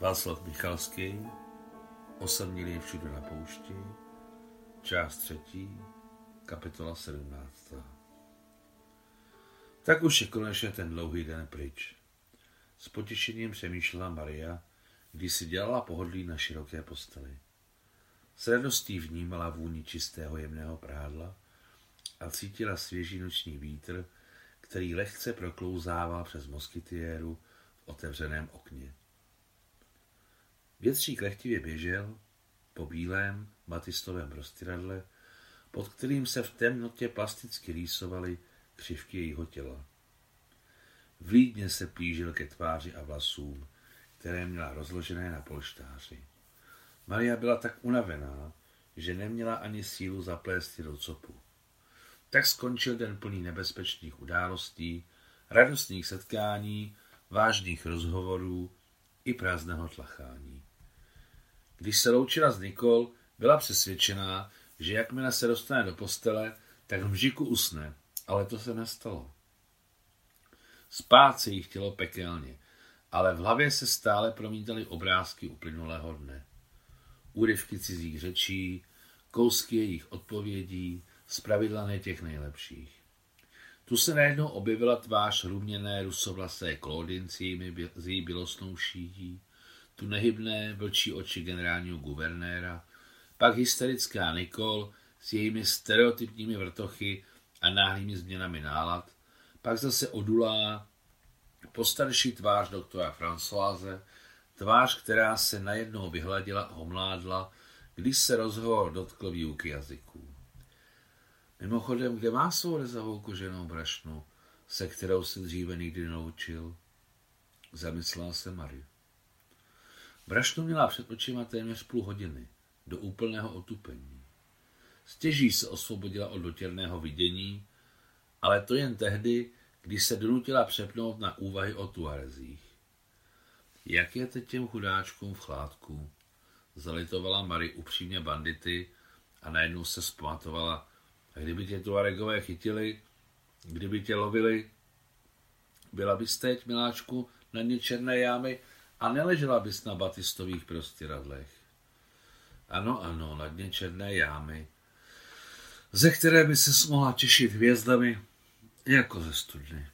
Václav Michalský, Osamělý všude na poušti, část třetí, kapitola 17. Tak už je konečně ten dlouhý den pryč. S potěšením přemýšlela Maria, když si dělala pohodlí na široké posteli. S radostí vnímala vůni čistého jemného prádla a cítila svěží noční vítr, který lehce proklouzával přes moskytiéru v otevřeném okně. Větřík lehtivě běžel po bílém batistovém roztyradle, pod kterým se v temnotě plasticky rýsovaly křivky jejího těla. Vlídně se plížil ke tváři a vlasům, které měla rozložené na polštáři. Maria byla tak unavená, že neměla ani sílu zaplést do copu. Tak skončil den plný nebezpečných událostí, radostných setkání, vážných rozhovorů i prázdného tlachání. Když se loučila s Nikol, byla přesvědčená, že jakmile se dostane do postele, tak v mžiku usne, ale to se nestalo. Spát se jí chtělo pekelně, ale v hlavě se stále promítaly obrázky uplynulého dne. Úryvky cizích řečí, kousky jejich odpovědí, zpravidla ne těch nejlepších. Tu se najednou objevila tvář ruměné rusovlasé Klódinci s její bělosnou šíjí, tu nehybné vlčí oči generálního guvernéra, pak hysterická Nikol s jejími stereotypními vrtochy a náhlými změnami nálad, pak zase odulá postarší tvář doktora Françoise, tvář, která se najednou vyhladila a omládla, když se rozhovor dotkl výuky jazyků. Mimochodem, kde má svou rezavou koženou brašnu, se kterou se dříve nikdy naučil? Zamyslela se Marie. Brašnu měla před očima téměř půl hodiny, do úplného otupení. Stěží se osvobodila od dotěrného vidění, ale to jen tehdy, když se donutila přepnout na úvahy o Tuarezích. Jak je teď těm chudáčkům v chládku? Zalitovala Mary upřímně bandity a najednou se zpamatovala. A kdyby tě Tuaregové chytili, kdyby tě lovili, byla bys teď, miláčku, na dně černé jámy a neležela bys na batistových prostěradlech. Ano, ano, na dně černé jámy, ze které by se mohla těšit hvězdami jako ze studny.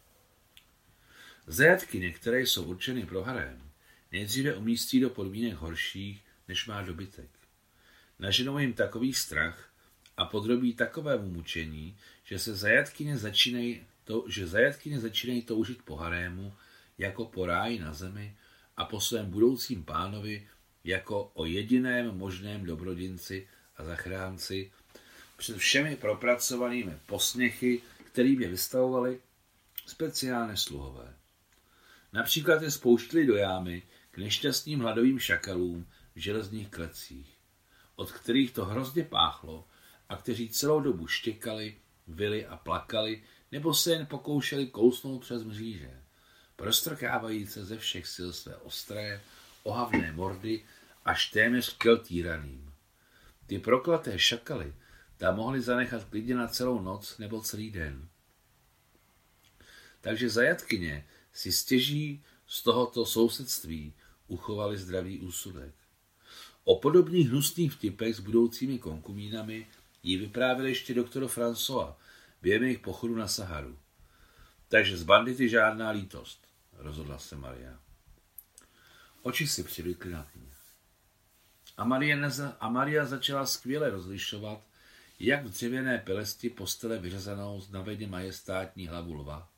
Zajatky některé jsou určeny pro harém, nejdříve umístí do podmínek horších, než má dobytek. Naženou jim takový strach a podrobí takovému mučení, že se zajatkyně začínají, to, že zajatkyně začínají toužit po harému jako po ráji na zemi a po svém budoucím pánovi jako o jediném možném dobrodinci a zachránci před všemi propracovanými posměchy, kterým je vystavovali speciálně sluhové. Například je spouštili do jámy k nešťastným hladovým šakalům v železných klecích, od kterých to hrozně páchlo a kteří celou dobu štěkali, vyli a plakali, nebo se jen pokoušeli kousnout přes mříže prostrkávajíce ze všech sil své ostré, ohavné mordy až téměř k týraným. Ty proklaté šakaly tam mohli zanechat klidně na celou noc nebo celý den. Takže zajatkyně si stěží z tohoto sousedství uchovali zdravý úsudek. O podobných hnusných vtipech s budoucími konkubínami jí vyprávěl ještě doktor François během jejich pochodu na Saharu. Takže z bandity žádná lítost rozhodla se Maria. Oči si přivykly na ní. A Maria, neza, a Maria začala skvěle rozlišovat, jak v dřevěné pelesti postele vyřezanou z navedně majestátní hlavu lva,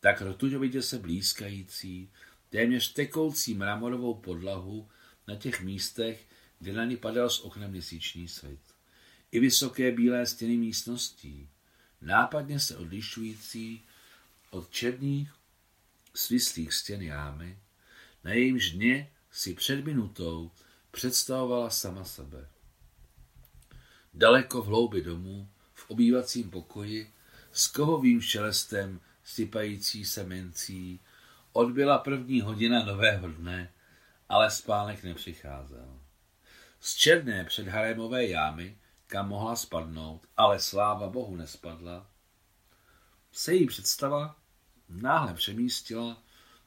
tak rtuňovitě se blízkající, téměř tekoucí mramorovou podlahu na těch místech, kde na ní padal z okna měsíční svět. I vysoké bílé stěny místností, nápadně se odlišující od černých svislých stěn jámy, na jejímž dně si před minutou představovala sama sebe. Daleko v hloubi domu, v obývacím pokoji, s kohovým šelestem sypající se mencí, odbyla první hodina nového dne, ale spánek nepřicházel. Z černé předharémové jámy, kam mohla spadnout, ale sláva bohu nespadla, se jí představa náhle přemístila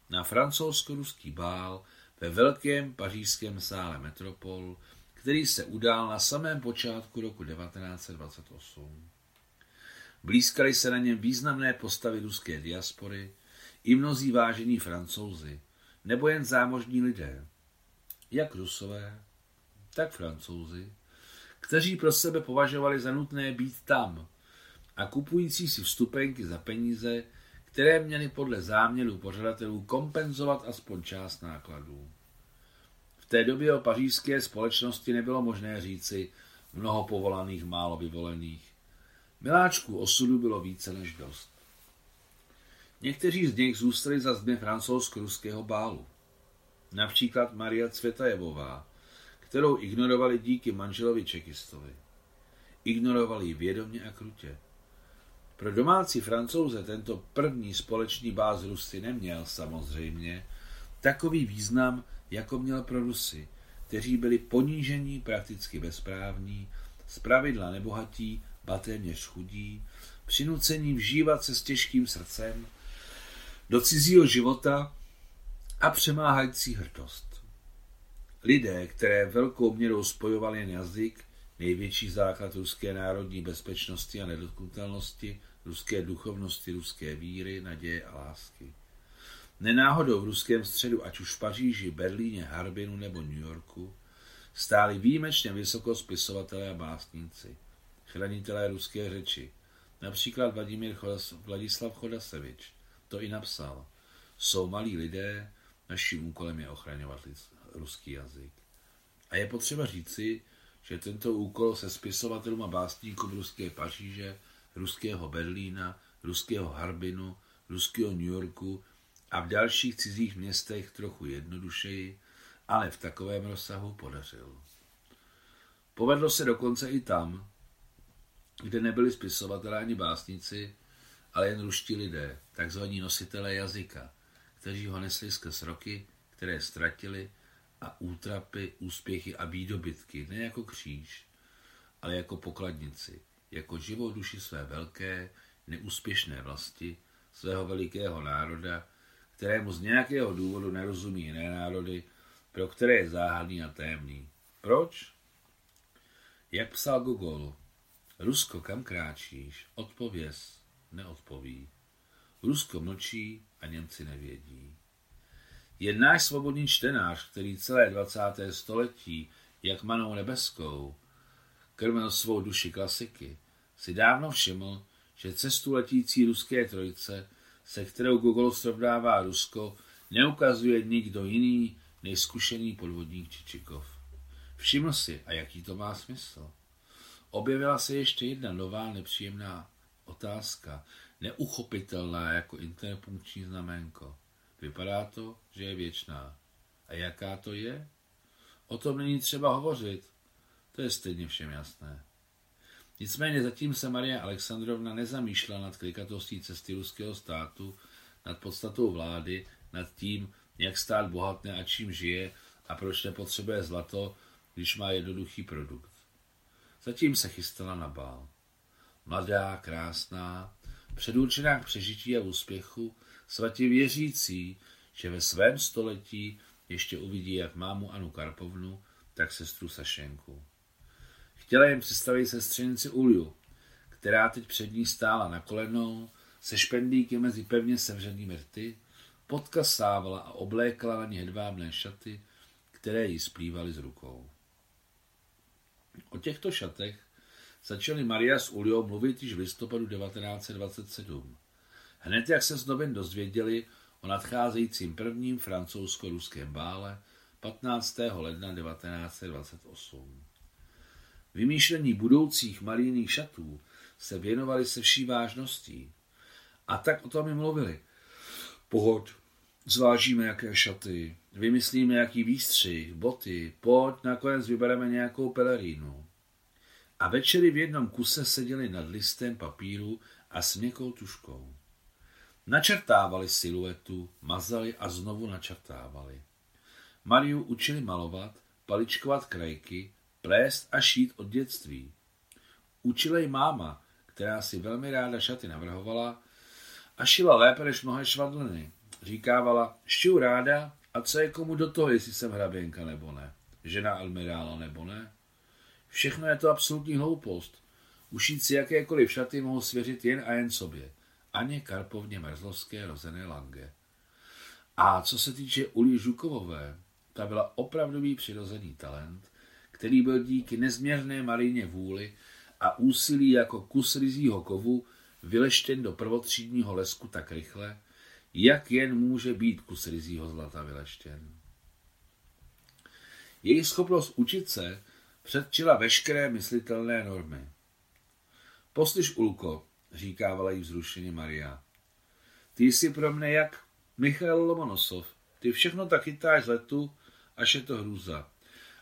na francouzsko-ruský bál ve velkém pařížském sále Metropol, který se udál na samém počátku roku 1928. Blízkali se na něm významné postavy ruské diaspory, i mnozí vážení francouzi, nebo jen zámožní lidé, jak rusové, tak francouzi, kteří pro sebe považovali za nutné být tam a kupující si vstupenky za peníze, které měly podle záměru pořadatelů kompenzovat aspoň část nákladů. V té době o pařížské společnosti nebylo možné říci mnoho povolaných, málo vyvolených. Miláčků osudu bylo více než dost. Někteří z nich zůstali za zdmi francouzsko-ruského bálu. Například Maria Cvětajevová, kterou ignorovali díky manželovi Čekistovi. Ignorovali ji vědomě a krutě. Pro domácí francouze tento první společný báz Rusy neměl samozřejmě takový význam, jako měl pro Rusy, kteří byli ponížení, prakticky bezprávní, zpravidla nebohatí, ba téměř chudí, přinucení vžívat se s těžkým srdcem do cizího života a přemáhající hrdost. Lidé, které velkou měrou spojovali jen jazyk, největší základ ruské národní bezpečnosti a nedotknutelnosti, ruské duchovnosti, ruské víry, naděje a lásky. Nenáhodou v ruském středu, ať už v Paříži, Berlíně, Harbinu nebo New Yorku, stáli výjimečně vysoko spisovatelé a básníci, chranitelé ruské řeči, například Vladimír Chodas, Vladislav Chodasevič, to i napsal. Jsou malí lidé, naším úkolem je ochraňovat ruský jazyk. A je potřeba říci, že tento úkol se spisovatelům a básníkům ruské Paříže, ruského Berlína, ruského Harbinu, ruského New Yorku a v dalších cizích městech trochu jednodušeji, ale v takovém rozsahu podařil. Povedlo se dokonce i tam, kde nebyli spisovatelé ani básníci, ale jen ruští lidé, takzvaní nositelé jazyka, kteří ho nesli skrz roky, které ztratili a útrapy, úspěchy a výdobytky ne jako kříž, ale jako pokladnici, jako živou duši své velké, neúspěšné vlasti, svého velikého národa, kterému z nějakého důvodu nerozumí jiné národy, pro které je záhadný a témný. Proč? Jak psal Gogol, Rusko, kam kráčíš, odpověz, neodpoví. Rusko mlčí a Němci nevědí. Jen náš svobodný čtenář, který celé 20. století, jak manou nebeskou, krmil svou duši klasiky, si dávno všiml, že cestu letící ruské trojice, se kterou Google srovnává Rusko, neukazuje nikdo jiný než zkušený podvodník Čičikov. Všiml si, a jaký to má smysl. Objevila se ještě jedna nová nepříjemná otázka, neuchopitelná jako interpunkční znamenko. Vypadá to, že je věčná. A jaká to je? O tom není třeba hovořit. To je stejně všem jasné. Nicméně zatím se Maria Alexandrovna nezamýšlela nad klikatostí cesty ruského státu, nad podstatou vlády, nad tím, jak stát bohatne a čím žije a proč nepotřebuje zlato, když má jednoduchý produkt. Zatím se chystala na bál. Mladá, krásná, předurčená k přežití a úspěchu, svatě věřící, že ve svém století ještě uvidí jak mámu Anu Karpovnu, tak sestru Sašenku. Chtěla jim představit sestřenici Ulju, která teď před ní stála na kolenou, se špendlíky mezi pevně sevřenými rty, podkasávala a oblékala na ně hedvábné šaty, které jí splývaly z rukou. O těchto šatech začali Maria s Uliou mluvit již v listopadu 1927. Hned jak se z novin dozvěděli o nadcházejícím prvním francouzsko-ruském bále 15. ledna 1928. Vymýšlení budoucích marijných šatů se věnovali se vší vážností. A tak o tom mi mluvili. Pohod, zvážíme, jaké šaty, vymyslíme, jaký výstřih, boty, pojď, nakonec vybereme nějakou pelerínu. A večery v jednom kuse seděli nad listem papíru a s měkkou tuškou. Načrtávali siluetu, mazali a znovu načrtávali. Mariu učili malovat, paličkovat krajky, plést a šít od dětství. Učila ji máma, která si velmi ráda šaty navrhovala a šila lépe než mnohé švadliny. Říkávala, šiju ráda, A co je komu do toho, jestli jsem hraběnka nebo ne? Žena admirála nebo ne? Všechno je to absolutní hloupost. Ušít si jakékoliv šaty mohou svěřit jen a jen sobě. Aně Karpovně Mrzlovské rozené Lange. A co se týče Uli Žukovové, ta byla opravdový přirozený talent, který byl díky nezměrné Marině vůli a úsilí jako kus rizího kovu vyleštěn do prvotřídního lesku tak rychle, jak jen může být kus rizího zlata vyleštěn. Její schopnost učit se předčila veškeré myslitelné normy. Poslyš, Ulko, říkávala jí vzrušeně Maria. Ty jsi pro mne jak Michal Lomonosov. Ty všechno tak chytáš z letu, až je to hrůza.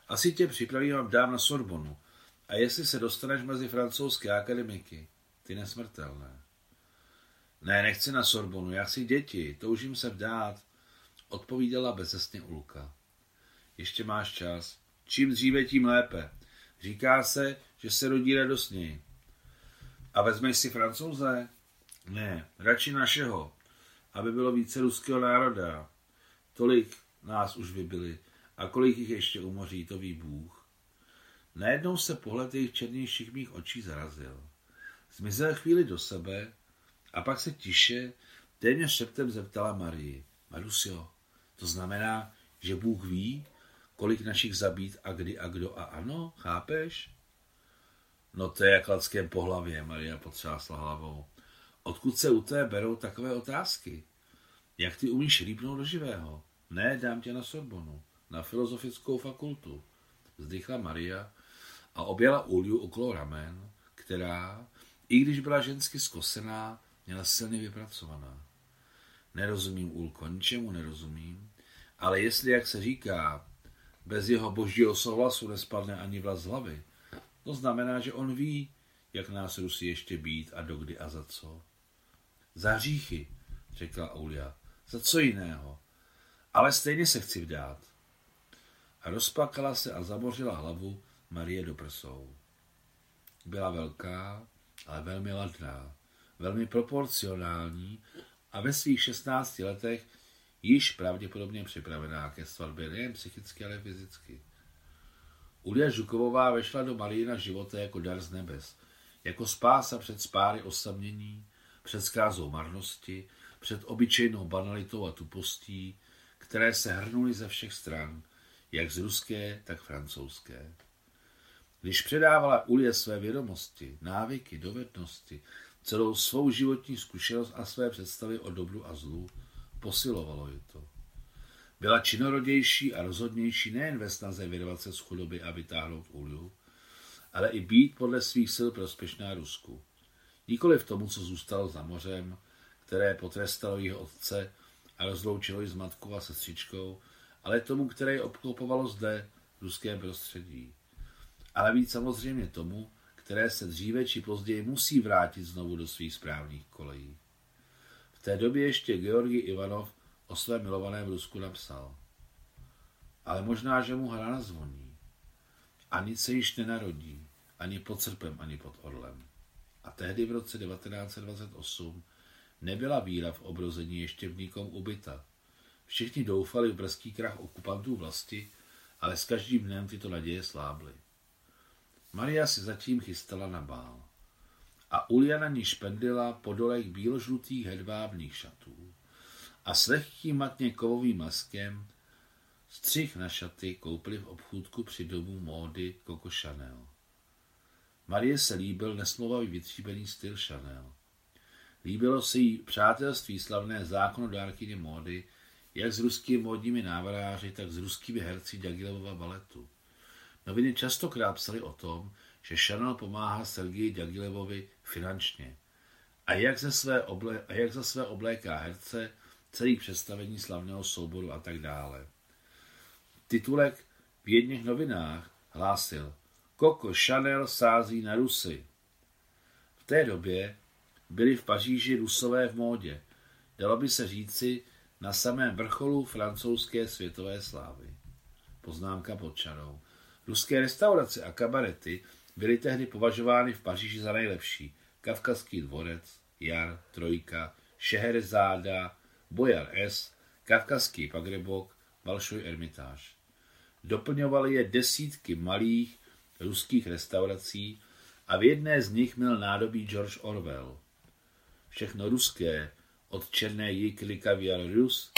Asi tě připravím dám na Sorbonu. A jestli se dostaneš mezi francouzské akademiky, ty nesmrtelné. Ne, nechci na Sorbonu, já chci děti, toužím se vdát, odpovídala bezesně Ulka. Ještě máš čas. Čím dříve, tím lépe. Říká se, že se rodí radostněji. A vezmeš si francouze? Ne, radši našeho, aby bylo více ruského národa. Tolik nás už vybili a kolik jich ještě umoří, to ví Bůh. Najednou se pohled jejich černých šikmých očí zarazil. Zmizel chvíli do sebe a pak se tiše, téměř šeptem zeptala Marii. Marusio, to znamená, že Bůh ví, kolik našich zabít a kdy a kdo a ano, chápeš? No to je jak po hlavě, Maria potřásla hlavou. Odkud se u té berou takové otázky? Jak ty umíš rýpnout do živého? Ne, dám tě na Sorbonu, na filozofickou fakultu. Zdychla Maria a objela Uliu okolo ramen, která, i když byla žensky skosená, měla silně vypracovaná. Nerozumím, Ulko, ničemu nerozumím, ale jestli, jak se říká, bez jeho božího souhlasu nespadne ani vlas z hlavy, to znamená, že on ví, jak nás Rusy ještě být a dokdy a za co. Za hříchy, řekla Aulia. Za co jiného? Ale stejně se chci vdát. A rozplakala se a zabořila hlavu Marie do prsou. Byla velká, ale velmi ladná, velmi proporcionální a ve svých 16 letech již pravděpodobně připravená ke svatbě nejen psychicky, ale fyzicky. Ulia Žukovová vešla do Marína života jako dar z nebes, jako spása před spáry osamění, před zkázou marnosti, před obyčejnou banalitou a tupostí, které se hrnuly ze všech stran, jak z ruské, tak francouzské. Když předávala Ulie své vědomosti, návyky, dovednosti, celou svou životní zkušenost a své představy o dobru a zlu, posilovalo je to. Byla činorodější a rozhodnější nejen ve snaze vyrvat se z chudoby a vytáhnout Uliu, ale i být podle svých sil prospěšná Rusku. Nikoli v tomu, co zůstalo za mořem, které potrestalo jeho otce a rozloučilo ji s matkou a sestřičkou, ale tomu, které obklopovalo zde, v ruském prostředí. Ale víc samozřejmě tomu, které se dříve či později musí vrátit znovu do svých správných kolejí. V té době ještě Georgi Ivanov o své milovaném Rusku napsal. Ale možná, že mu hra zvoní. A nic se již nenarodí, ani pod srpem, ani pod orlem. A tehdy v roce 1928 nebyla víra v obrození ještě v nikom ubyta. Všichni doufali v brzký krach okupantů vlasti, ale s každým dnem tyto naděje slábly. Maria si zatím chystala na bál. A Uliana ní špendila po dolech bíložlutých hedvábných šatů a s lehkým matně kovovým maskem střih na šaty koupili v obchůdku při domu módy Coco Chanel. Marie se líbil nesmluvavý vytříbený styl Chanel. Líbilo se jí přátelství slavné zákonodárkyně módy, jak s ruskými módními návrháři, tak s ruskými herci Dagilevova baletu. Noviny častokrát psali o tom, že Chanel pomáhá Sergii Dagilevovi finančně. A jak, ze své oble, a jak za své obléká herce, celých představení slavného souboru a tak dále. Titulek v jedných novinách hlásil Coco Chanel sází na Rusy. V té době byli v Paříži Rusové v módě. Dalo by se říci na samém vrcholu francouzské světové slávy. Poznámka pod čarou. Ruské restaurace a kabarety byly tehdy považovány v Paříži za nejlepší. Kavkazský dvorec, Jar, Trojka, Šeherezáda, Bojar S., Kavkazský pagrebok, Balšoj Ermitáž. Doplňovaly je desítky malých ruských restaurací a v jedné z nich měl nádobí George Orwell. Všechno ruské, od černé jikly kaviar Rus,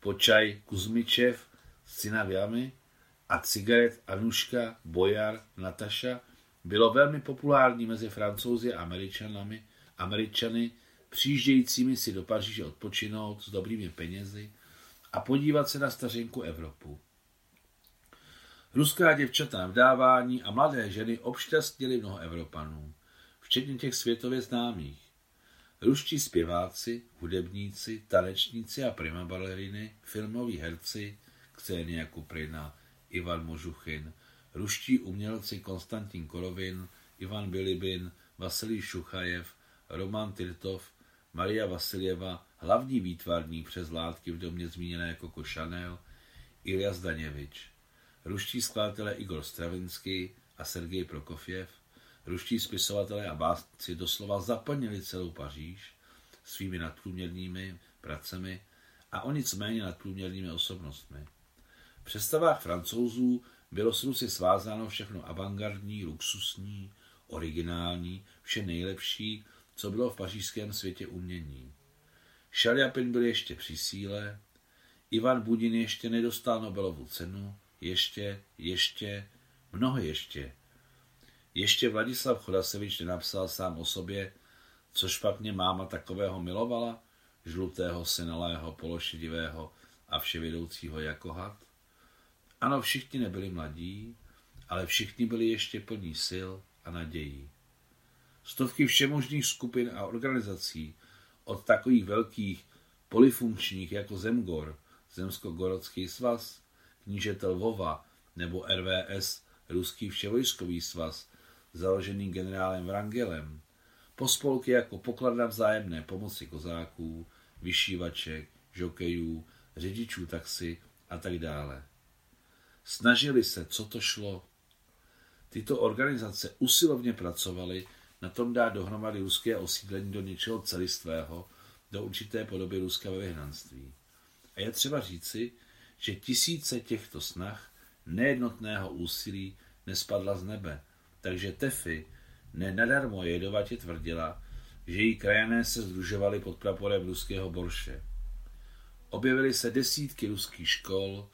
po čaj Kuzmičev s cinaviami a cigaret Anuška, Bojar, Nataša bylo velmi populární mezi francouzi a američanami, američany, přijíždějícími si do Paříže odpočinout s dobrými penězi a podívat se na stařenku Evropu. Ruská děvčata na vdávání a mladé ženy obšťastnili mnoho Evropanů, včetně těch světově známých. Ruští zpěváci, hudebníci, tanečníci a prima baleriny, filmoví herci, Ksenia Kuprina, Ivan Možuchin, ruští umělci Konstantin Korovin, Ivan Bilibin, Vasilij Šuchajev, Roman Tirtov, Maria Vasiljeva, hlavní výtvarník přes látky v domě zmíněné jako Chanel, Ilja Zdaněvič, ruští skladatelé Igor Stravinsky a Sergej Prokofjev, ruští spisovatelé a básníci doslova zaplnili celou Paříž svými nadprůměrnými pracemi a o nic méně nadprůměrnými osobnostmi. V představách francouzů bylo s Rusy svázáno všechno avantgardní, luxusní, originální, vše nejlepší, co bylo v pařížském světě umění. Šaljapin byl ještě při síle, Ivan Budin ještě nedostal Nobelovu cenu, ještě, ještě, mnoho ještě. Ještě Vladislav Chodasevič nenapsal sám o sobě, co špatně máma takového milovala, žlutého, synalého, pološedivého a vševědoucího jako had? Ano, všichni nebyli mladí, ale všichni byli ještě plní sil a nadějí. Stovky všemožných skupin a organizací, od takových velkých polifunkčních jako Zemgor, Zemsko-Gorodský svaz, knížetel Vova nebo RVS, Ruský vševojskový svaz, založený generálem Vrangelem, pospolky jako pokladna vzájemné pomoci kozáků, vyšívaček, žokejů, řidičů taxi a tak dále. Snažili se, co to šlo. Tyto organizace usilovně pracovaly na tom dát dohromady ruské osídlení do něčeho celistvého, do určité podoby Ruska ve vyhnanství. A je třeba říci, že tisíce těchto snah nejednotného úsilí nespadla z nebe, takže Tefy nenadarmo jedovatě tvrdila, že její krajané se združovali pod praporem ruského borše. Objevily se desítky ruských škol,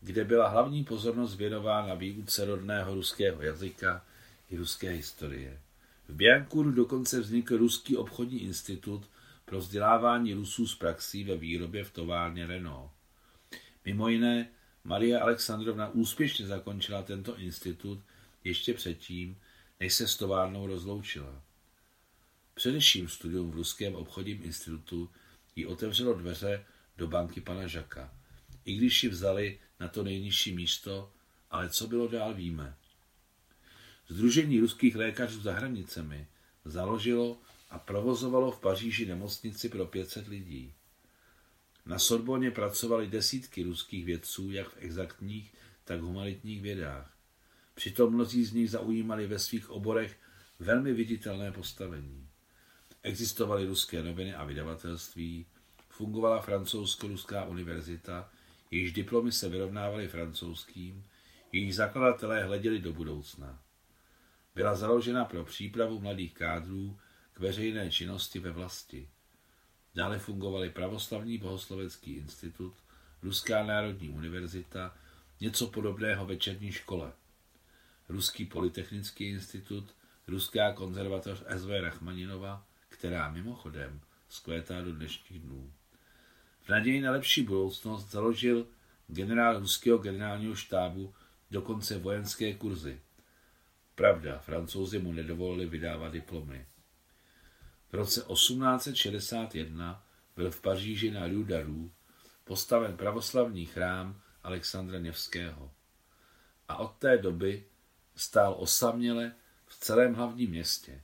kde byla hlavní pozornost věnována výuce rodného ruského jazyka i ruské historie. V Biankuru dokonce vznikl Ruský obchodní institut pro vzdělávání Rusů z praxí ve výrobě v továrně Renault. Mimo jiné, Maria Alexandrovna úspěšně zakončila tento institut ještě předtím, než se s továrnou rozloučila. Především studium v Ruském obchodním institutu jí otevřelo dveře do banky pana Žaka, i když ji vzali na to nejnižší místo, ale co bylo dál víme. Združení ruských lékařů za hranicemi založilo a provozovalo v Paříži nemocnici pro 500 lidí. Na Sorboně pracovali desítky ruských vědců, jak v exaktních, tak v humanitních vědách. Přitom mnozí z nich zaujímali ve svých oborech velmi viditelné postavení. Existovaly ruské noviny a vydavatelství, fungovala francouzsko-ruská univerzita, jejíž diplomy se vyrovnávaly francouzským, jejíž zakladatelé hleděli do budoucna. Byla založena pro přípravu mladých kádrů k veřejné činnosti ve vlasti. Dále fungovaly Pravoslavní bohoslovecký institut, Ruská národní univerzita, něco podobného večerní škole. Ruský polytechnický institut, Ruská konzervatoř SV Rachmaninova, která mimochodem zkvétá do dnešních dnů. V naději na lepší budoucnost založil generál ruského generálního štábu dokonce vojenské kurzy. Pravda, francouzi mu nedovolili vydávat diplomy. V roce 1861 byl v Paříži na Rue d'Arou postaven pravoslavný chrám Alexandra Nevského. A od té doby stál osaměle v celém hlavním městě.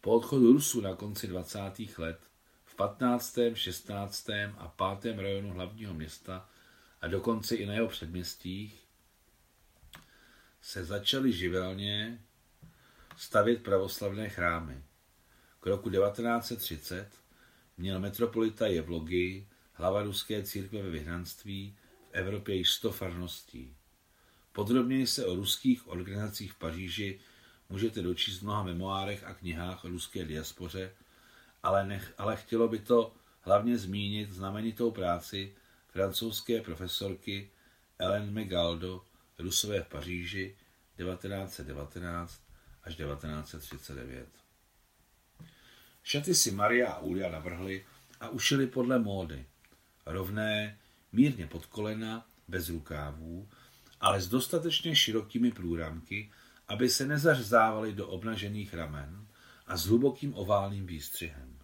Po odchodu Rusů na konci 20. let v 15., 16. a 5. rajonu hlavního města a dokonce i na jeho předměstích se začaly živelně stavět pravoslavné chrámy. K roku 1930 měl metropolita Jevlogy, hlava ruské církve ve vyhnanství, v Evropě již sto farností. Podrobněji se o ruských organizacích v Paříži můžete dočíst v mnoha memoárech a knihách o ruské diaspoře, ale, nech, ale chtělo by to hlavně zmínit znamenitou práci francouzské profesorky Ellen Megaldo Rusové v Paříži 1919 až 1939. Šaty si Maria a Ulia navrhli a ušili podle módy. Rovné, mírně pod kolena, bez rukávů, ale s dostatečně širokými průramky, aby se nezařzávaly do obnažených ramen a s hlubokým oválným výstřihem.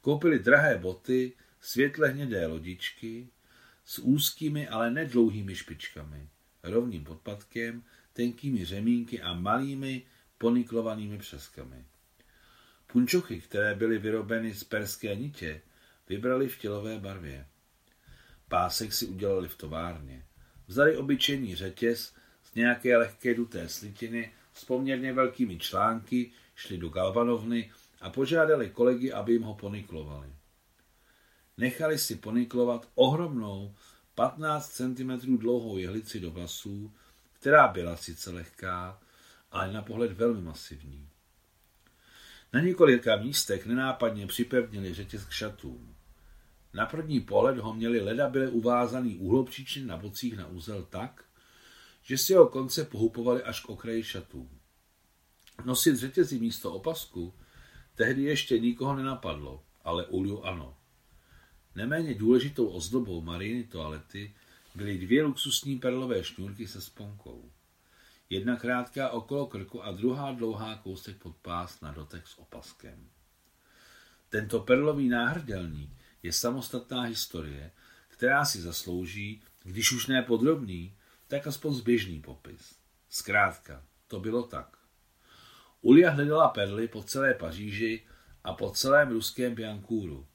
Koupili drahé boty, světle hnědé lodičky, s úzkými, ale nedlouhými špičkami, rovným podpadkem, tenkými řemínky a malými poniklovanými přeskami. Punčochy, které byly vyrobeny z perské nitě, vybrali v tělové barvě. Pásek si udělali v továrně. Vzali obyčejný řetěz z nějaké lehké duté slitiny s poměrně velkými články, šli do galvanovny a požádali kolegy, aby jim ho poniklovali. Nechali si poniklovat ohromnou 15 cm dlouhou jehlici do vlasů, která byla sice lehká, ale na pohled velmi masivní. Na několika místech nenápadně připevnili řetěz k šatům. Na první pohled ho měli leda byly uvázaný úhlopříčně na bocích na úzel tak, že si jeho konce pohupovali až k okraji šatů. Nosit řetězí místo opasku tehdy ještě nikoho nenapadlo, ale Uliu ano. Neméně důležitou ozdobou Mariny toalety byly dvě luxusní perlové šňůrky se sponkou. Jedna krátká okolo krku a druhá dlouhá kousek pod pás na dotek s opaskem. Tento perlový náhrdelník je samostatná historie, která si zaslouží, když už ne podrobný, tak aspoň zběžný popis. Zkrátka, to bylo tak. Ulia hledala perly po celé Paříži a po celém ruském Biankůru,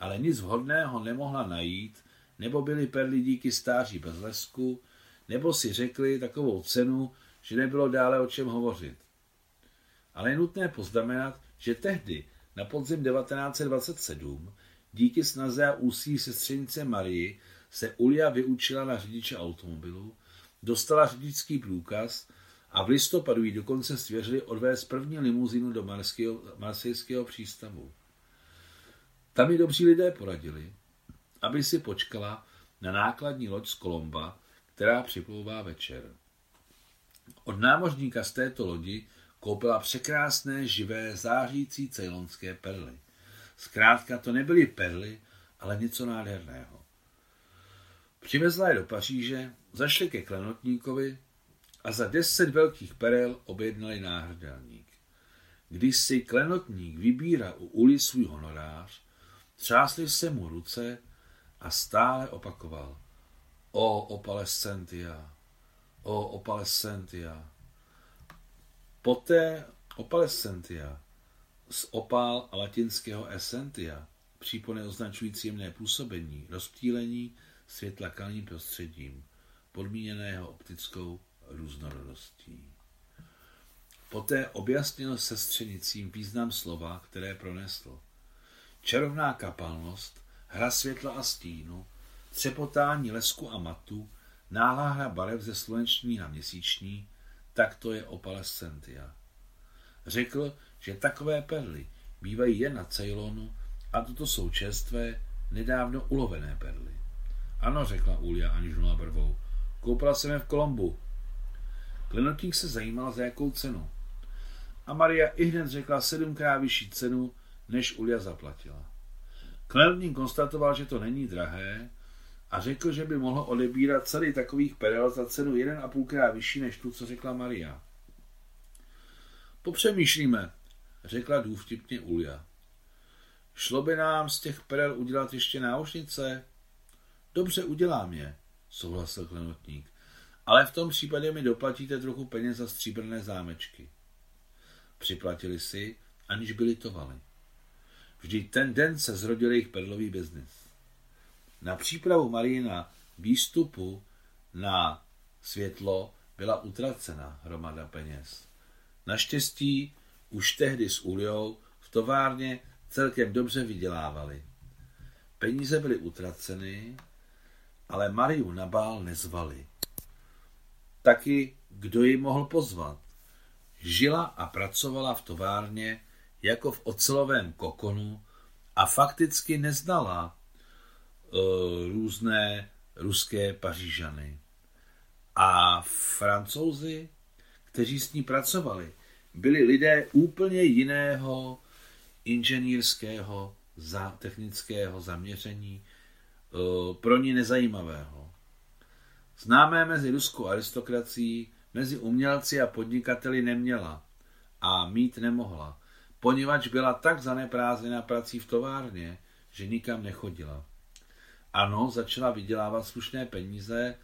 ale nic vhodného nemohla najít, nebo byly perly díky stáří bez lesku, nebo si řekli takovou cenu, že nebylo dále o čem hovořit. Ale je nutné poznamenat, že tehdy, na podzim 1927, díky snaze a úsilí sestřenice Marii, se Ulia vyučila na řidiče automobilu, dostala řidičský průkaz a v listopadu jí dokonce svěřili odvést první limuzínu do marsejského přístavu. Tam mi dobří lidé poradili, aby si počkala na nákladní loď z Kolomba, která připlouvá večer. Od námořníka z této lodi koupila překrásné, živé, zářící cejlonské perly. Zkrátka to nebyly perly, ale něco nádherného. Přivezla je do Paříže, zašli ke klenotníkovi a za deset velkých perel objednali náhrdelník. Když si klenotník vybírá u uli svůj honorář, třásli se mu ruce a stále opakoval O opalescentia, o opalescentia. Poté opalescentia z opál a latinského essentia, přípony označující jemné působení, rozptýlení světla kalným prostředím, podmíněného optickou různorodostí. Poté objasnil sestřenicím význam slova, které pronesl. Čarovná kapalnost, hra světla a stínu, třepotání lesku a matu, náhlá hra barev ze sluneční na měsíční, tak to je opalescentia. Řekl, že takové perly bývají jen na Ceylonu a toto jsou čerstvé, nedávno ulovené perly. Ano, řekla Ulia, aniž nula brvou. Koupila jsem je v Kolombu. Klenotník se zajímal, za jakou cenu. A Maria i hned řekla sedmkrát vyšší cenu, než Ulia zaplatila. Klenotník konstatoval, že to není drahé a řekl, že by mohl odebírat celý takových perel za cenu jeden a půlkrát vyšší než tu, co řekla Maria. Popřemýšlíme, řekla důvtipně Ulia. Šlo by nám z těch perel udělat ještě náušnice? Dobře, udělám je, souhlasil klenotník. Ale v tom případě mi doplatíte trochu peněz za stříbrné zámečky. Připlatili si, aniž by litovali. Vždyť ten den se zrodil jejich perlový biznis. Na přípravu Marina výstupu na světlo byla utracena hromada peněz. Naštěstí už tehdy s Uliou v továrně celkem dobře vydělávali. Peníze byly utraceny ale Mariu na bál nezvali. Taky kdo ji mohl pozvat? Žila a pracovala v továrně jako v ocelovém kokonu a fakticky neznala uh, různé ruské pařížany. A francouzi, kteří s ní pracovali, byli lidé úplně jiného inženýrského, za, technického zaměření, uh, pro ní nezajímavého. Známé mezi ruskou aristokracií, mezi umělci a podnikateli neměla a mít nemohla, poněvadž byla tak zaneprázdněna prací v továrně, že nikam nechodila. Ano, začala vydělávat slušné peníze,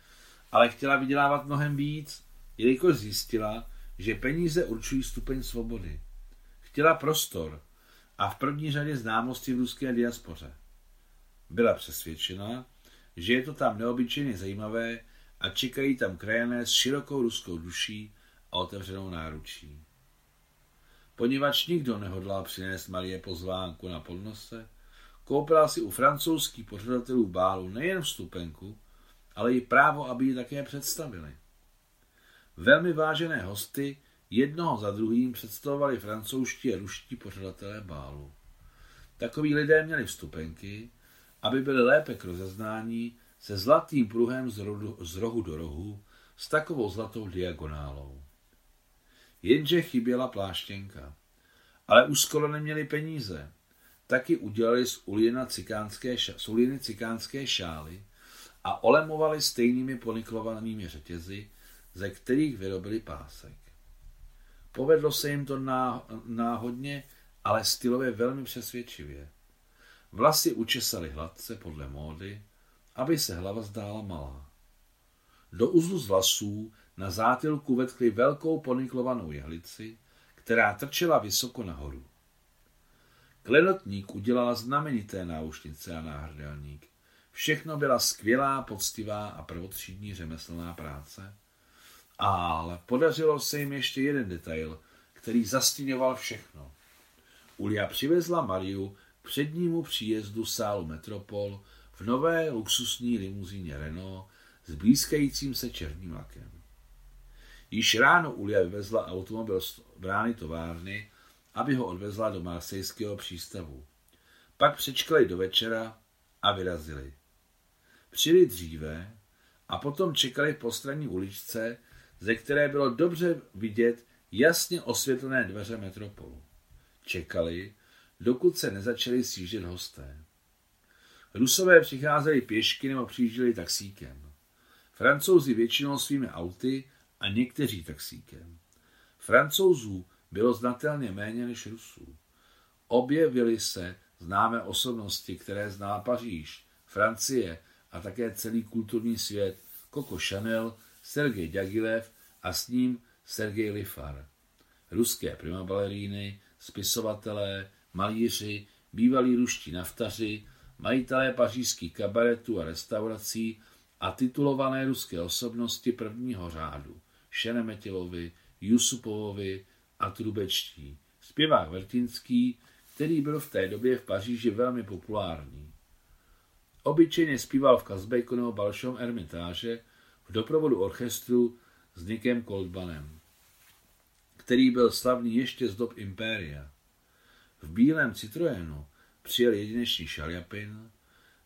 ale chtěla vydělávat mnohem víc, jelikož zjistila, že peníze určují stupeň svobody. Chtěla prostor a v první řadě známosti v ruské diaspoře. Byla přesvědčena, že je to tam neobyčejně zajímavé a čekají tam krajané s širokou ruskou duší a otevřenou náručí. Poněvadž nikdo nehodlal přinést Marie pozvánku na podnose, koupila si u francouzských pořadatelů bálu nejen vstupenku, ale i právo, aby ji také představili. Velmi vážené hosty jednoho za druhým představovali francouzští a ruští pořadatelé bálu. Takoví lidé měli vstupenky, aby byli lépe k rozeznání se zlatým pruhem z, rodu, z rohu do rohu s takovou zlatou diagonálou. Jenže chyběla pláštěnka. Ale už skoro neměli peníze. Taky udělali z ulina cikánské, uliny cikánské šály a olemovali stejnými poniklovanými řetězy, ze kterých vyrobili pásek. Povedlo se jim to náhodně, ale stylově velmi přesvědčivě. Vlasy učesali hladce podle módy, aby se hlava zdála malá. Do uzlu z vlasů na zátilku vetkli velkou poniklovanou jehlici, která trčela vysoko nahoru. Klenotník udělala znamenité náušnice a náhrdelník. Všechno byla skvělá, poctivá a prvotřídní řemeslná práce. Ale podařilo se jim ještě jeden detail, který zastíňoval všechno. Ulia přivezla Mariu k přednímu příjezdu sálu Metropol v nové luxusní limuzíně Renault s blízkajícím se černým lakem. Již ráno Ulia vyvezla automobil z brány továrny, aby ho odvezla do marsejského přístavu. Pak přečkali do večera a vyrazili. Přijeli dříve a potom čekali v postranní uličce, ze které bylo dobře vidět jasně osvětlené dveře metropolu. Čekali, dokud se nezačali sjíždět hosté. Rusové přicházeli pěšky nebo přijížděli taxíkem. Francouzi většinou svými auty a někteří taxíkem. Francouzů bylo znatelně méně než Rusů. Objevily se známé osobnosti, které zná Paříž, Francie a také celý kulturní svět, Coco Chanel, Sergej Diaghilev a s ním Sergej Lifar. Ruské primabaleríny, spisovatelé, malíři, bývalí ruští naftaři, majitelé pařížských kabaretů a restaurací a titulované ruské osobnosti prvního řádu, Šeremetilovi, Jusupovovi a Trubečtí, zpěvák Vertinský, který byl v té době v Paříži velmi populární. Obyčejně zpíval v Kazbejku Balšom Ermitáže v doprovodu orchestru s Nikem Koldbanem, který byl slavný ještě z dob Impéria. V bílém Citroenu přijel jedinečný Šaljapin,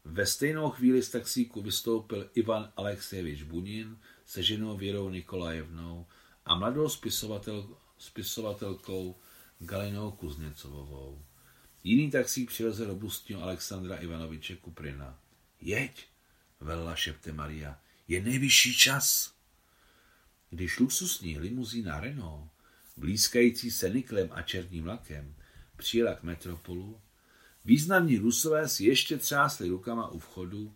ve stejnou chvíli z taxíku vystoupil Ivan Alexejevič Bunin se ženou Věrou Nikolajevnou a mladou spisovatel, spisovatelkou Galinou Kuzněcovou. Jiný taxík přivezl robustního Alexandra Ivanoviče Kuprina. Jeď, velila šepte Maria, je nejvyšší čas. Když luxusní limuzína Renault, blízkající se Niklem a černým lakem, přijela k metropolu, významní rusové si ještě třásli rukama u vchodu,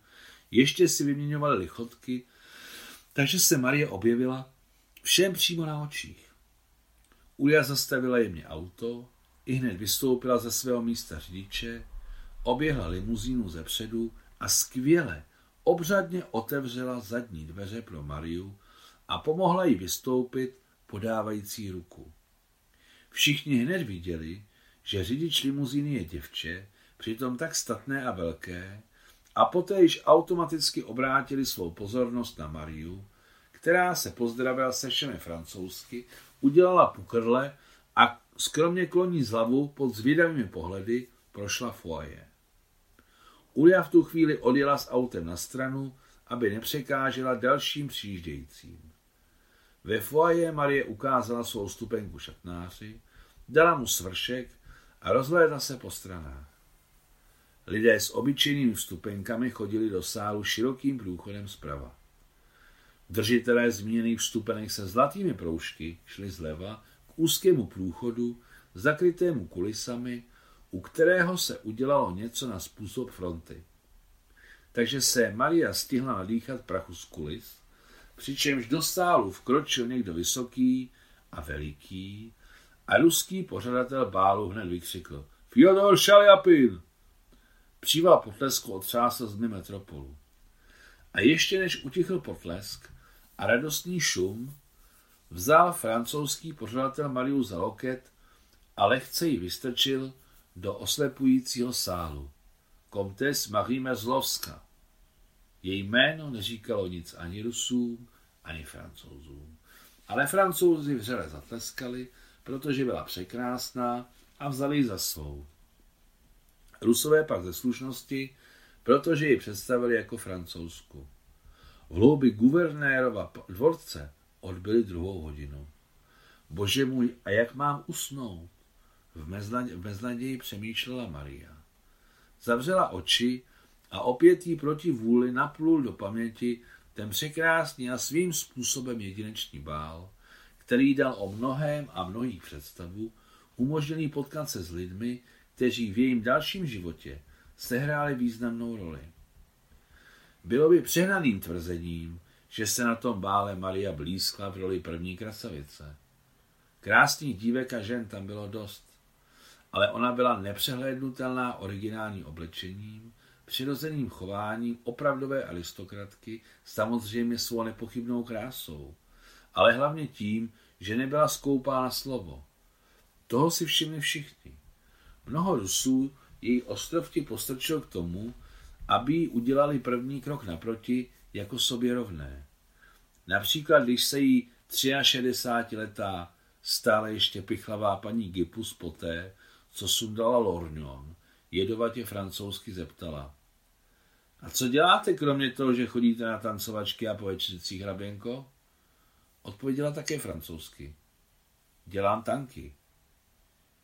ještě si vyměňovali lichotky, takže se Marie objevila všem přímo na očích. Ulia zastavila jemně auto, i hned vystoupila ze svého místa řidiče, oběhla limuzínu ze předu a skvěle, obřadně otevřela zadní dveře pro Mariu a pomohla jí vystoupit, podávající ruku. Všichni hned viděli, že řidič limuzíny je děvče, přitom tak statné a velké, a poté již automaticky obrátili svou pozornost na Mariu, která se pozdravila se všemi francouzsky, udělala pukrle a skromně kloní z hlavu pod zvědavými pohledy prošla foaje. Ulia v tu chvíli odjela s autem na stranu, aby nepřekážela dalším přijíždějícím. Ve foaje Marie ukázala svou stupenku šatnáři, dala mu svršek a rozhlédla se po stranách. Lidé s obyčejnými vstupenkami chodili do sálu širokým průchodem zprava. Držitelé zmíněných vstupenek se zlatými proužky šli zleva k úzkému průchodu, zakrytému kulisami, u kterého se udělalo něco na způsob fronty. Takže se Maria stihla nadýchat prachu z kulis, přičemž do sálu vkročil někdo vysoký a veliký a ruský pořadatel bálu hned vykřikl Fyodor Šaljapin! Příval potlesku otřásl z metropolu. A ještě než utichl potlesk a radostný šum, vzal francouzský pořadatel Mariu za loket a lehce ji vystrčil do oslepujícího sálu. Komtes Marie Mezlovska. Její jméno neříkalo nic ani Rusům, ani Francouzům. Ale Francouzi vřele zatleskali, protože byla překrásná a vzali ji za svou. Rusové pak ze slušnosti, protože ji představili jako francouzsku. V hloubi guvernérova dvorce odbyli druhou hodinu. Bože můj, a jak mám usnout? V, v beznaději přemýšlela Maria. Zavřela oči a opět jí proti vůli naplul do paměti ten překrásný a svým způsobem jedinečný bál, který dal o mnohém a mnohých představu, umožnil potkat se s lidmi, kteří v jejím dalším životě sehráli významnou roli. Bylo by přehnaným tvrzením, že se na tom bále Maria blízkla v roli první krasavice. Krásných dívek a žen tam bylo dost, ale ona byla nepřehlédnutelná originálním oblečením, přirozeným chováním opravdové aristokratky, samozřejmě svou nepochybnou krásou, ale hlavně tím, že nebyla skoupá na slovo. Toho si všimli všichni. Mnoho Rusů její ostrovky postrčil k tomu, aby jí udělali první krok naproti jako sobě rovné. Například, když se jí 63-letá stále ještě pichlavá paní Gipus poté, co sundala Lorňon, jedovatě francouzsky zeptala. A co děláte, kromě toho, že chodíte na tancovačky a po večercích, hraběnko? Odpověděla také francouzsky. Dělám tanky.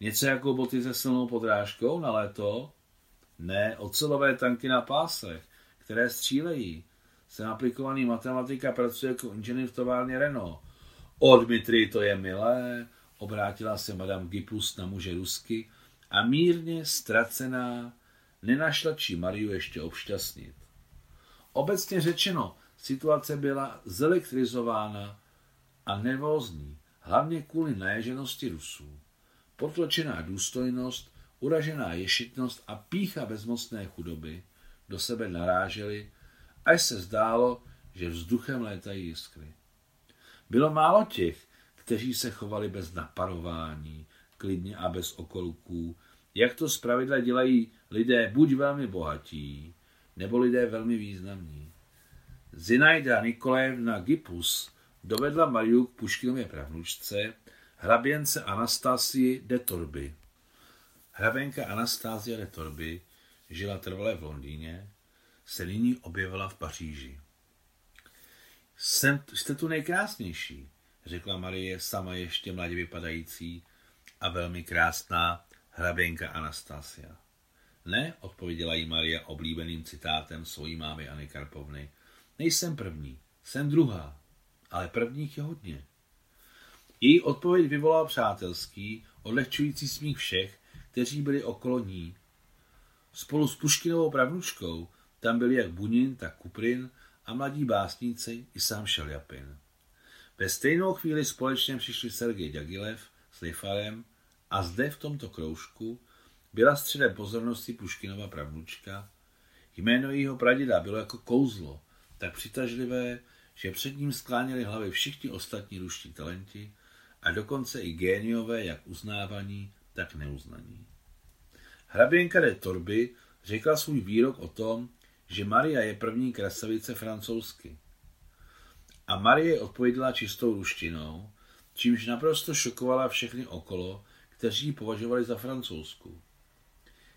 Něco jako boty se silnou podrážkou na léto? Ne, ocelové tanky na pásech, které střílejí. Jsem aplikovaný matematika, pracuje jako inženýr v továrně Renault. O, Dmitry, to je milé, obrátila se madame Gipus na muže rusky a mírně ztracená nenašla či Mariu ještě obšťastnit. Obecně řečeno, situace byla zelektrizována a nervózní, hlavně kvůli naježenosti Rusů. Potlačená důstojnost, uražená ješitnost a pícha bezmocné chudoby do sebe narážely, až se zdálo, že vzduchem létají jiskry. Bylo málo těch, kteří se chovali bez naparování, klidně a bez okolků, jak to zpravidla dělají lidé buď velmi bohatí, nebo lidé velmi významní. Zinaida Nikolajevna Gipus dovedla Mariu k Puškinově pravnučce, hraběnce Anastasii de Torby. Hrabenka Anastasia de Torby žila trvale v Londýně, se nyní objevila v Paříži. Jsem, jste tu nejkrásnější, řekla Marie, sama ještě mladě vypadající a velmi krásná hraběnka Anastasia. Ne, odpověděla jí Maria oblíbeným citátem svojí mámy Anny Karpovny. Nejsem první, jsem druhá, ale prvních je hodně. Její odpověď vyvolala přátelský, odlehčující smích všech, kteří byli okolo ní. Spolu s Puškinovou pravnučkou tam byli jak Bunin, tak Kuprin a mladí básníci i sám Šaljapin. Ve stejnou chvíli společně přišli Sergej Dagilev s Lifarem a zde v tomto kroužku byla středem pozornosti Puškinova pravnučka. Jméno jejího praděda bylo jako kouzlo, tak přitažlivé, že před ním skláněli hlavy všichni ostatní ruští talenti a dokonce i géniové, jak uznávaní, tak neuznaní. Hraběnka de Torby řekla svůj výrok o tom, že Maria je první krasavice francouzsky. A Marie odpověděla čistou ruštinou, čímž naprosto šokovala všechny okolo, kteří ji považovali za francouzskou.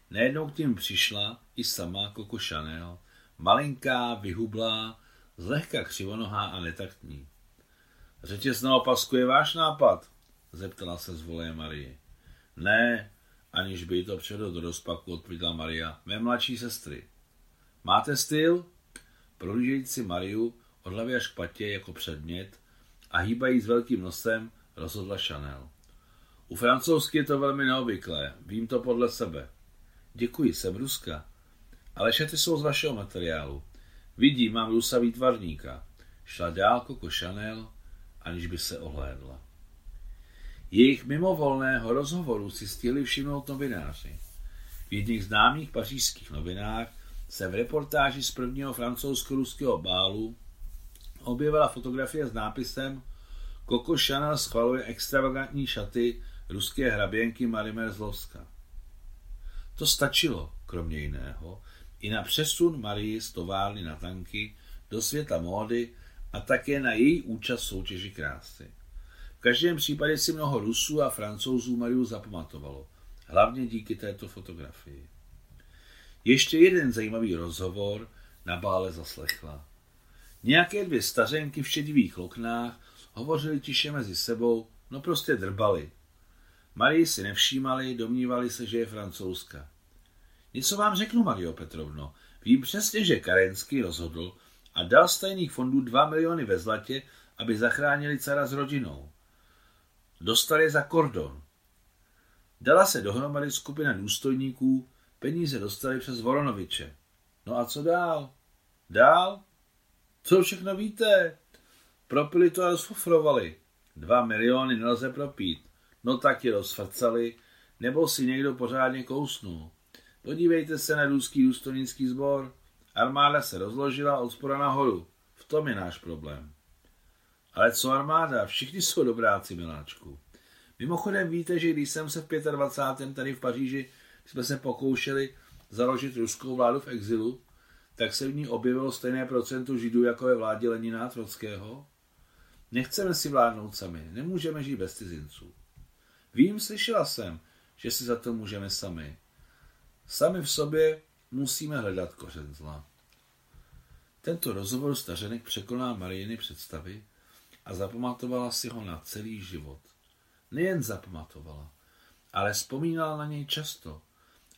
Najednou k tím přišla i sama Coco Chanel, malinká, vyhublá, zlehka křivonohá a netaktní. Řetězná opasku je váš nápad? zeptala se zvoleje Marie. Ne, aniž by to předl do rozpaku, odpověděla Maria, mé mladší sestry. Máte styl? Prohlížející Mariu od hlavy až k patě jako předmět a hýbají s velkým nosem, rozhodla Chanel. U francouzsky je to velmi neobvyklé, vím to podle sebe. Děkuji, jsem Ruska. Ale šaty jsou z vašeho materiálu. Vidím, mám rusavý tvarníka. Šla dál Coco Chanel, aniž by se ohlédla. Jejich mimovolného rozhovoru si stihli všimnout novináři. V jedných známých pařížských novinách se v reportáži z prvního francouzsko-ruského bálu objevila fotografie s nápisem Coco Chanel schvaluje extravagantní šaty ruské hraběnky Marie Merzlovska. To stačilo, kromě jiného, i na přesun Marie z továrny na tanky do světa módy a také na její účast v soutěži krásy. V každém případě si mnoho Rusů a Francouzů Mariu zapamatovalo, hlavně díky této fotografii. Ještě jeden zajímavý rozhovor na bále zaslechla. Nějaké dvě stařenky v šedivých loknách hovořili tiše mezi sebou, no prostě drbali. Marii si nevšímali, domnívali se, že je francouzska. Něco vám řeknu, Mario Petrovno. Vím přesně, že Karenský rozhodl a dal z tajných fondů 2 miliony ve zlatě, aby zachránili dcera s rodinou. Dostali za kordon. Dala se dohromady skupina důstojníků, peníze dostali přes Voronoviče. No a co dál? Dál? Co všechno víte? Propili to a rozfofrovali. Dva miliony nelze propít. No tak je rozfrcali, nebo si někdo pořádně kousnul. Podívejte se na ruský důstojnický sbor. Armáda se rozložila od spora nahoru. V tom je náš problém. Ale co armáda? Všichni jsou dobráci, miláčku. Mimochodem víte, že když jsem se v 25. tady v Paříži jsme se pokoušeli založit ruskou vládu v exilu, tak se v ní objevilo stejné procento židů jako ve vládě Lenina Trockého? Nechceme si vládnout sami, nemůžeme žít bez cizinců. Vím, slyšela jsem, že si za to můžeme sami. Sami v sobě musíme hledat kořen zla. Tento rozhovor stařenek překoná Marijiny představy a zapamatovala si ho na celý život. Nejen zapamatovala, ale vzpomínala na něj často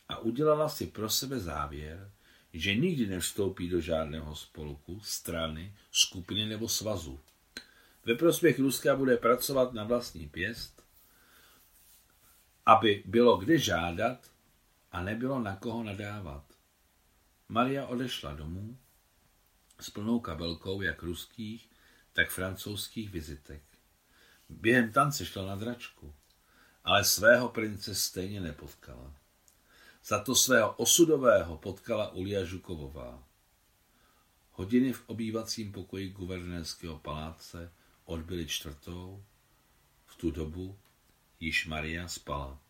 a udělala si pro sebe závěr, že nikdy nevstoupí do žádného spolku, strany, skupiny nebo svazu. Ve prospěch Ruska bude pracovat na vlastní pěst, aby bylo kde žádat a nebylo na koho nadávat. Maria odešla domů s plnou kabelkou jak ruských, tak francouzských vizitek. Během tance šla na dračku, ale svého prince stejně nepotkala. Za to svého osudového potkala Ulia Žukovová. Hodiny v obývacím pokoji guvernérského paláce odbyly čtvrtou. V tu dobu již Maria spala.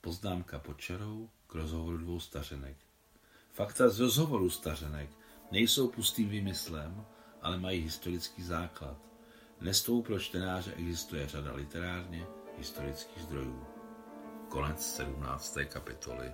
Poznámka pod čarou k rozhovoru dvou stařenek. Fakta z rozhovoru stařenek nejsou pustým výmyslem, ale mají historický základ. Nestou pro čtenáře existuje řada literárně historických zdrojů. Konec 17. kapitoly.